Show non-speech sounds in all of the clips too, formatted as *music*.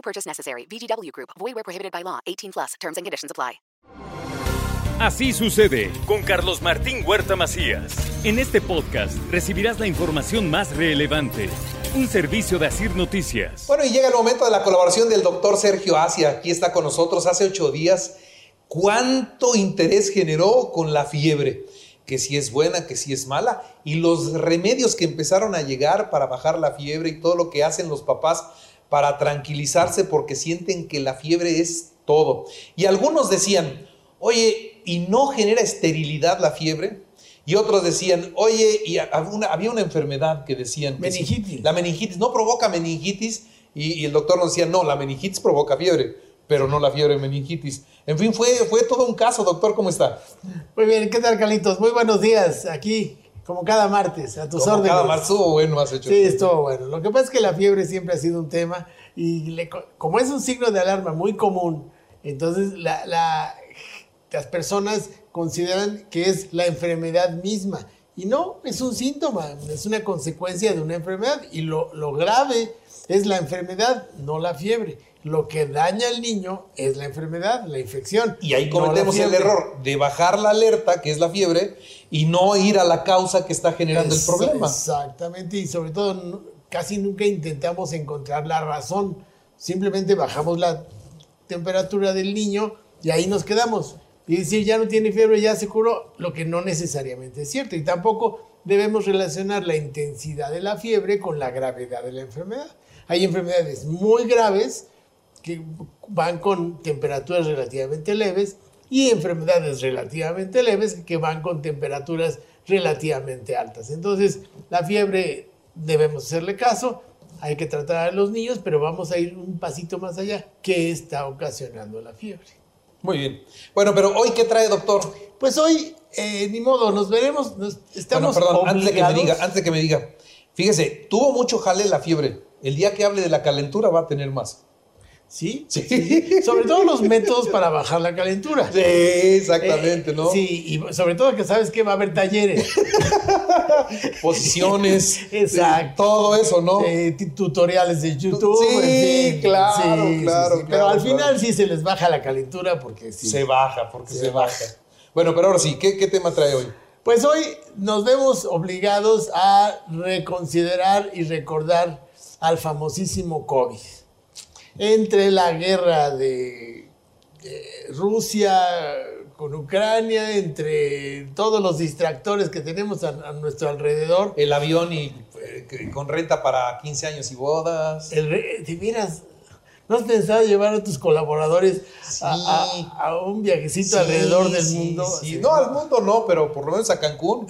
No purchase necessary. VGW Group. Void where prohibited by law. 18 plus. Terms and conditions apply. Así sucede con Carlos Martín Huerta Macías. En este podcast recibirás la información más relevante. Un servicio de Asir Noticias. Bueno, y llega el momento de la colaboración del doctor Sergio Asia. Aquí está con nosotros hace ocho días. ¿Cuánto interés generó con la fiebre? Que si es buena, que si es mala. Y los remedios que empezaron a llegar para bajar la fiebre y todo lo que hacen los papás para tranquilizarse porque sienten que la fiebre es todo. Y algunos decían, oye, ¿y no genera esterilidad la fiebre? Y otros decían, oye, y había una, había una enfermedad que decían... que sí, Meningitis. la meningitis no provoca meningitis. Y, y el doctor nos decía, no, la meningitis provoca fiebre, pero no la fiebre meningitis. En fin, fue, fue todo un caso, doctor, ¿cómo está? Muy bien, ¿qué tal, Carlitos? Muy buenos días. Aquí, como cada martes, a tus Como órdenes. cada marzo estuvo bueno, has hecho. Sí, estuvo bueno. Lo que pasa es que la fiebre siempre ha sido un tema y le co- como es un signo de alarma muy común, entonces la- la- las personas consideran que es la enfermedad misma. Y no, es un síntoma, es una consecuencia de una enfermedad. Y lo, lo grave es la enfermedad, no la fiebre. Lo que daña al niño es la enfermedad, la infección. Y ahí no cometemos el error de bajar la alerta, que es la fiebre, y no ir a la causa que está generando el problema. Exactamente, y sobre todo casi nunca intentamos encontrar la razón. Simplemente bajamos la temperatura del niño y ahí nos quedamos. Y decir, ya no tiene fiebre, ya se curó, lo que no necesariamente es cierto. Y tampoco debemos relacionar la intensidad de la fiebre con la gravedad de la enfermedad. Hay enfermedades muy graves que van con temperaturas relativamente leves y enfermedades relativamente leves que van con temperaturas relativamente altas. Entonces, la fiebre debemos hacerle caso, hay que tratar a los niños, pero vamos a ir un pasito más allá. ¿Qué está ocasionando la fiebre? Muy bien. Bueno, pero hoy, ¿qué trae, doctor? Pues hoy, eh, ni modo, nos veremos, nos- estamos bueno, perdón, antes de que me diga, antes de que me diga. Fíjese, tuvo mucho jale la fiebre. El día que hable de la calentura va a tener más. ¿Sí? Sí. Sobre todo los métodos para bajar la calentura. Sí, exactamente, Eh, ¿no? Sí, y sobre todo que sabes que va a haber talleres. *laughs* Posiciones. *laughs* Exacto. Todo eso, ¿no? eh, tutoriales de YouTube. Sí, en fin. claro, claro, Pero claro, al claro. final sí se les baja la calentura porque sí. Se baja, porque se, Se baja. baja. Bueno, pero ahora sí, ¿qué, qué tema trae hoy? Pues hoy nos vemos obligados a reconsiderar y recordar al famosísimo COVID. Entre la guerra de, de Rusia con Ucrania, entre todos los distractores que tenemos a, a nuestro alrededor, El avión y eh, con renta para 15 años y bodas. el ¿no has pensado llevar a tus colaboradores a, Sí. a- a un viajecito Sí, alrededor del sí, mundo? No, al mundo no, pero por lo menos a Cancún.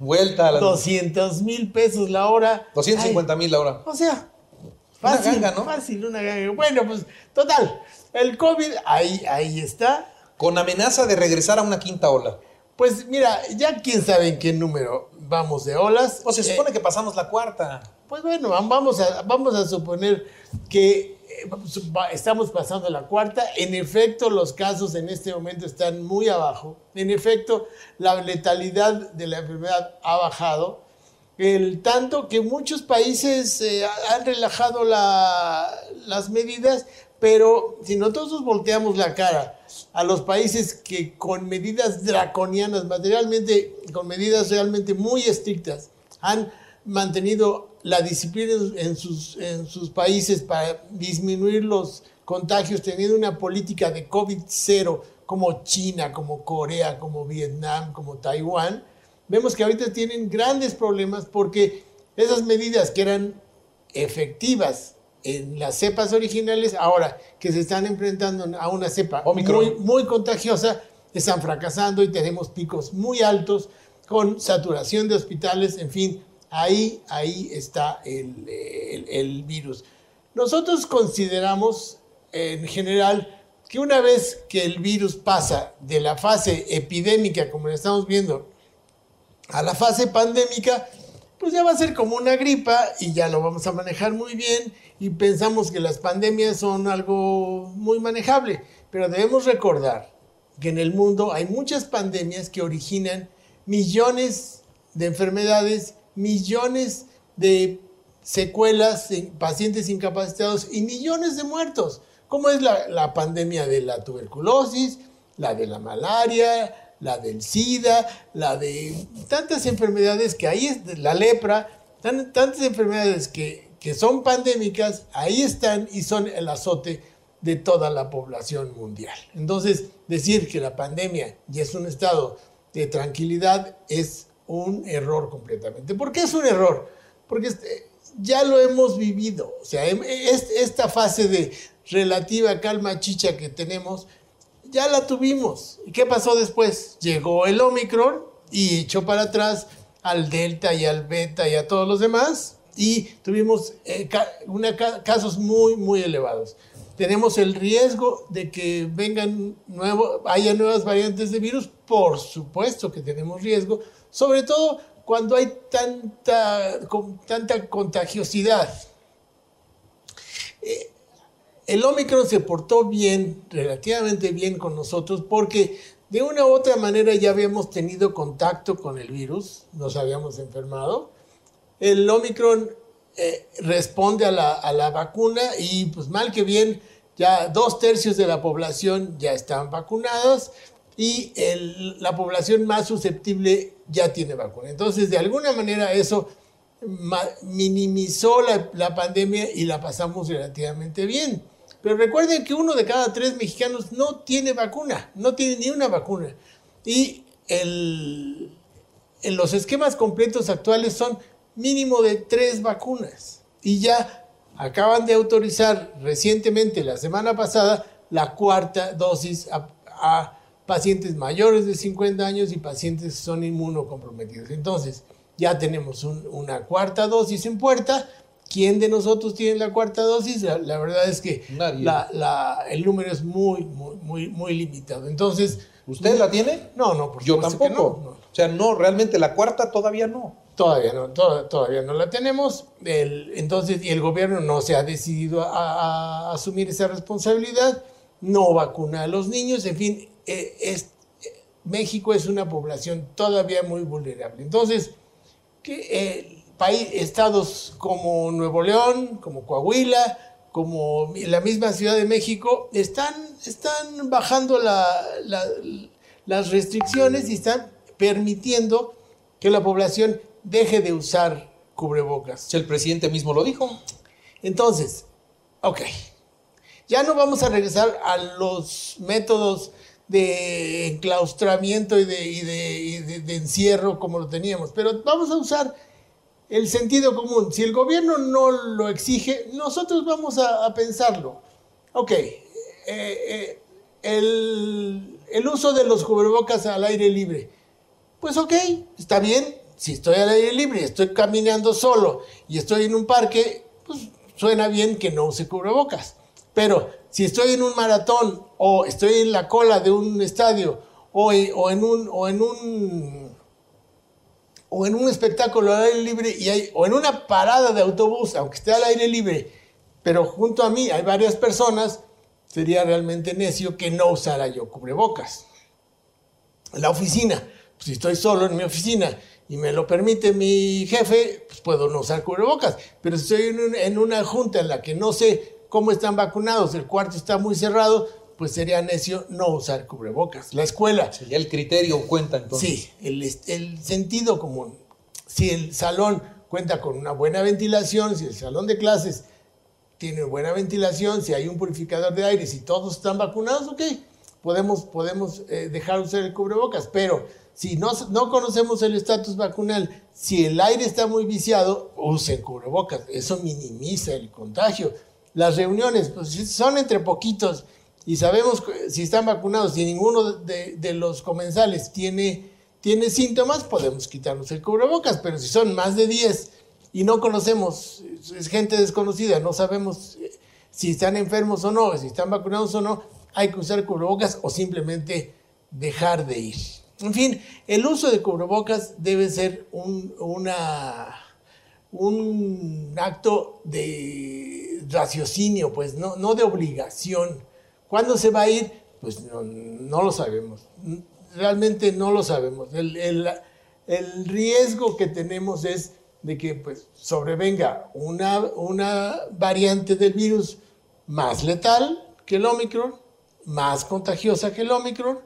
Vuelta a las 200 mil pesos la hora. 250 mil ahora. Ay, o sea, Una fácil, ganga, ¿no? Fácil, una ganga. Bueno, pues, total. El COVID, ahí, ahí está. Con amenaza de regresar a una quinta ola. Pues mira, ya quién sabe en qué número vamos de olas. O se Eh, supone que pasamos la cuarta. Pues bueno, vam- vamos a, vamos a suponer que eh, estamos pasando la cuarta. En efecto, los casos en este momento están muy abajo. En efecto, la letalidad de la enfermedad ha bajado. El tanto que muchos países eh, han relajado la- las medidas, pero si nosotros volteamos la cara a los países que con medidas draconianas, materialmente, con medidas realmente muy estrictas, han mantenido la disciplina en sus, en sus países para disminuir los contagios, teniendo una política de COVID cero, como China, como Corea, como Vietnam, como Taiwán, vemos que ahorita tienen grandes problemas porque esas medidas que eran efectivas en las cepas originales, ahora que se están enfrentando a una cepa Omicron. muy, muy contagiosa, están fracasando y tenemos picos muy altos con saturación de hospitales, en fin, ahí, ahí está el, el- el virus. Nosotros consideramos en general que una vez que el virus pasa de la fase epidémica, como lo estamos viendo, a la fase pandémica, pues ya va a ser como una gripa y ya lo vamos a manejar muy bien y pensamos que las pandemias son algo muy manejable, pero debemos recordar que en el mundo hay muchas pandemias que originan millones de enfermedades, millones de secuelas, pacientes incapacitados y millones de muertos, como es la, la pandemia de la tuberculosis, la de la malaria, la del SIDA, la de tantas enfermedades que ahí la lepra, tantas enfermedades que, que son pandémicas, ahí están y son el azote de toda la población mundial. Entonces, decir que la pandemia ya es un estado de tranquilidad es un error completamente. ¿Por qué es un error? Porque este, ya lo hemos vivido. O sea, em, esta fase de relativa calma chicha que tenemos, ya la tuvimos. ¿Y qué pasó después? Llegó el Omicron y echó para atrás al Delta y al Beta y a todos los demás y tuvimos eh, casos muy, muy elevados. Tenemos el riesgo de que vengan nuevo, haya nuevas variantes de virus, por supuesto que tenemos riesgo, sobre todo cuando hay tanta, tanta contagiosidad. Eh, el Omicron se portó bien, relativamente bien con nosotros, porque de una u otra manera ya habíamos tenido contacto con el virus, nos habíamos enfermado. El Omicron eh, responde a la, vacuna y pues mal que bien, ya dos tercios de la población ya están vacunados y la población más susceptible ya tiene vacuna. Entonces, de alguna manera eso minimizó la, la pandemia y la pasamos relativamente bien. Pero recuerden que uno de cada tres mexicanos no tiene vacuna, no tiene ni una vacuna. Y en los esquemas completos actuales son mínimo de tres vacunas. Y ya acaban de autorizar recientemente, la semana pasada, la cuarta dosis a, pacientes mayores de 50 años y pacientes que son inmunocomprometidos. Entonces, ya tenemos una cuarta dosis en puerta ¿Quién de nosotros tiene la cuarta dosis? La, verdad es que el número es muy, muy, muy, muy limitado. Entonces, ¿usted la tiene? No, no, por Yo tampoco. no, O sea, no, realmente la cuarta todavía no. Todavía no, todavía no la tenemos. entonces, y el gobierno no se ha decidido a, asumir esa responsabilidad, no vacuna a los niños, en fin, eh, es, México es una población todavía muy vulnerable. Entonces, que, eh, estados como Nuevo León, como Coahuila, como la misma Ciudad de México, están, están bajando las restricciones y están permitiendo que la población deje de usar cubrebocas. El presidente mismo lo dijo. Entonces, ok, ya no vamos a regresar a los métodos de enclaustramiento y de, de encierro como lo teníamos, pero vamos a usar el sentido común. Si el gobierno no lo exige, nosotros vamos a, pensarlo. Ok, eh, eh, el, el, uso de los cubrebocas al aire libre. Pues ok, está bien. Si estoy al aire libre, estoy caminando solo y estoy en un parque, pues suena bien que no use cubrebocas. Pero si estoy en un maratón o estoy en la cola de un estadio o, o en un, o en un o en un espectáculo al aire libre y hay, o en una parada de autobús, aunque esté al aire libre, pero junto a mí hay varias personas, sería realmente necio que no usara yo cubrebocas. La oficina, pues si estoy solo en mi oficina y me lo permite mi jefe, pues puedo no usar cubrebocas. Pero si estoy en, una junta en la que no sé cómo están vacunados, el cuarto está muy cerrado, pues sería necio no usar cubrebocas. La escuela. Sería el criterio cuenta entonces. Sí, el, sentido común. Si el salón cuenta con una buena ventilación, si el salón de clases tiene buena ventilación, si hay un purificador de aire, si todos están vacunados, ok, podemos, podemos eh, dejar usar el cubrebocas. Pero si no, no conocemos el estatus vacunal, si el aire está muy viciado, usen cubrebocas. Eso minimiza el contagio. Las reuniones, pues son entre poquitos y sabemos si están vacunados y ninguno de, los comensales tiene, tiene síntomas, podemos quitarnos el cubrebocas, pero si son más de 10 y no conocemos, es gente desconocida, no sabemos eh, si están enfermos o no, si están vacunados o no, hay que usar cubrebocas o simplemente dejar de ir. En fin, el uso de cubrebocas debe ser un, una, un acto de raciocinio, pues no, no de obligación. ¿Cuándo se va a ir? Pues no, lo sabemos. Realmente no lo sabemos. El, el, el, riesgo que tenemos es de que pues, sobrevenga una, una variante del virus más letal que el Omicron, más contagiosa que el Omicron,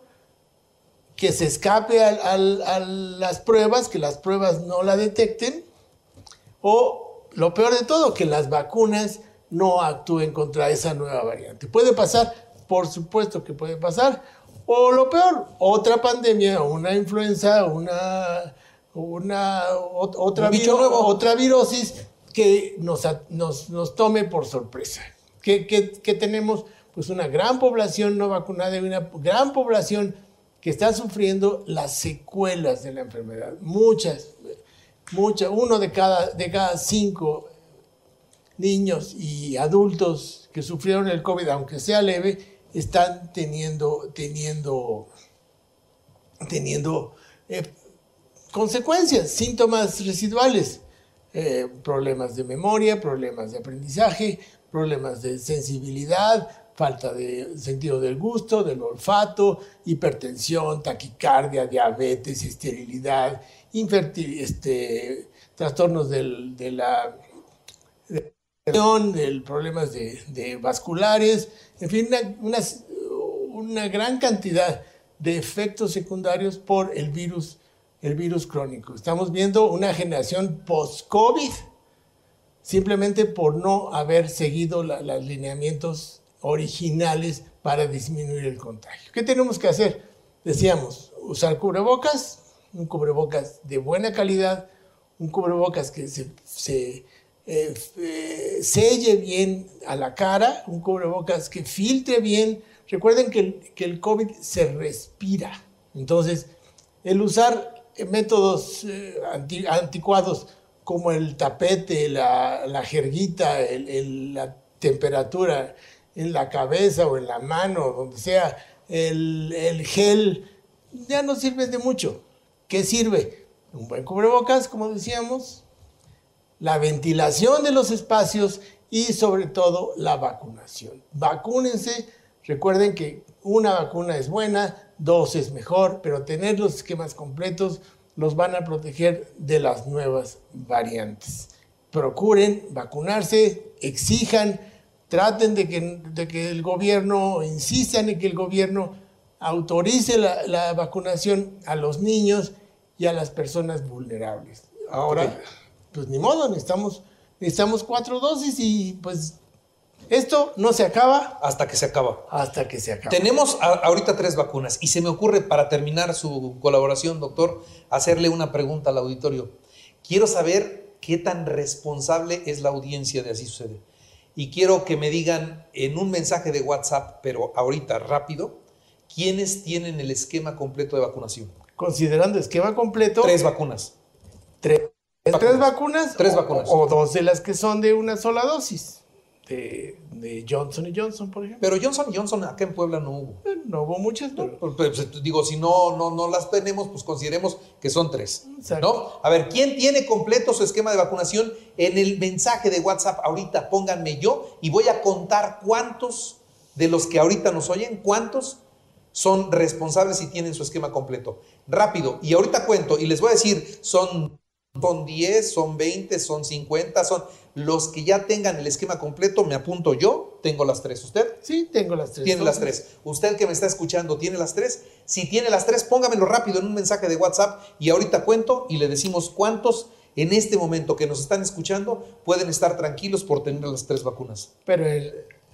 que se escape a, las pruebas, que las pruebas no la detecten, o lo peor de todo, que las vacunas no actúen contra esa nueva variante. Puede pasar, por supuesto que puede pasar, o lo peor, otra pandemia, una influenza, una, una otra, otra virosis que nos, nos, tome por sorpresa. Que, que tenemos pues una gran población no vacunada y una gran población que está sufriendo las secuelas de la enfermedad. Muchas, muchas, uno de cada, de cada cinco niños y adultos que sufrieron el COVID, aunque sea leve, están teniendo, teniendo, teniendo eh, consecuencias, síntomas residuales, eh, problemas de memoria, problemas de aprendizaje, problemas de sensibilidad, falta de sentido del gusto, del olfato, hipertensión, taquicardia, diabetes, esterilidad, este, trastornos del, de la del problemas de, vasculares, en fin, una, una, gran cantidad de efectos secundarios por el virus, el virus crónico. Estamos viendo una generación post-COVID simplemente por no haber seguido los lineamientos originales para disminuir el contagio. ¿Qué tenemos que hacer? Decíamos, usar cubrebocas, un cubrebocas de buena calidad, un cubrebocas que se, se eh, eh, selle bien a la cara, un cubrebocas que filtre bien. Recuerden que el, que el COVID se respira. Entonces, el usar métodos eh, anticuados como el tapete, la, la jerguita, la temperatura, en la cabeza o en la mano, donde sea, el, el gel, ya no sirve de mucho. ¿Qué sirve? Un buen cubrebocas, como decíamos, la ventilación de los espacios y sobre todo la vacunación. Vacúnense, recuerden que una vacuna es buena, dos es mejor, pero tener los esquemas completos los van a proteger de las nuevas variantes. Procuren vacunarse, exijan traten de que, el gobierno, insistan en que el gobierno autorice la, vacunación a los niños y a las personas vulnerables. Ahora, pues ni modo, necesitamos, necesitamos cuatro dosis y pues esto no se acaba. Hasta que se acaba. Hasta que se acaba. Tenemos ahorita tres vacunas y se me ocurre para terminar su colaboración, doctor, hacerle una pregunta al auditorio. Quiero saber qué tan responsable es la audiencia de así sucede y quiero que me digan en un mensaje de WhatsApp, pero ahorita rápido, quiénes tienen el esquema completo de vacunación. Considerando esquema completo. Tres vacunas. Tres, ¿Tres vacunas. Tres vacunas. O, dos de las que son de una sola dosis de, Johnson y Johnson, por ejemplo. Pero Johnson y Johnson acá en Puebla no hubo. Eh, no hubo muchas, ¿no? Pues, pues, digo, si no, no, no las tenemos, pues consideremos que son tres. ¿no? A ver, ¿quién tiene completo su esquema de vacunación? En el mensaje de WhatsApp ahorita pónganme yo y voy a contar cuántos de los que ahorita nos oyen, cuántos son responsables y tienen su esquema completo. Rápido, y ahorita cuento y les voy a decir, son, son 10, son 20, son 50, son... Los que ya tengan el esquema completo, me apunto yo, tengo las tres. ¿Usted? Sí, tengo las tres. Tiene las tres. Usted que me está escuchando, ¿tiene las tres? Si tiene las tres, póngamelo rápido en un mensaje de WhatsApp y ahorita cuento y le decimos cuántos en este momento que nos están escuchando pueden estar tranquilos por tener las tres vacunas. Pero el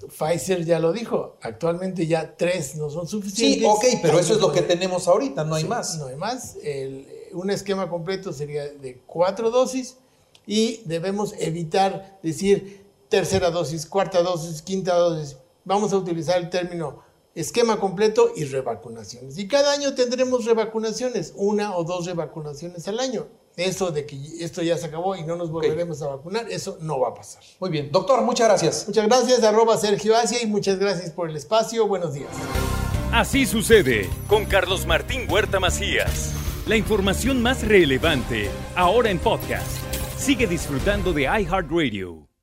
Pfizer ya lo dijo, actualmente ya tres no son suficientes. Sí, ok, pero eso es lo que tenemos ahorita, no hay más. No hay más un esquema completo sería de cuatro dosis y debemos evitar decir tercera dosis, cuarta dosis, quinta dosis. Vamos a utilizar el término esquema completo y revacunaciones. Y cada año tendremos revacunaciones, una o dos revacunaciones al año. Eso de que esto ya se acabó y no nos volveremos a vacunar, eso no va a pasar. Muy bien. Doctor, muchas gracias. Muchas gracias, arroba Sergio Asia y muchas gracias por el espacio. Buenos días. Así sucede con Carlos Martín Huerta Macías. La información más relevante, ahora en podcast. Sigue disfrutando de iHeartRadio.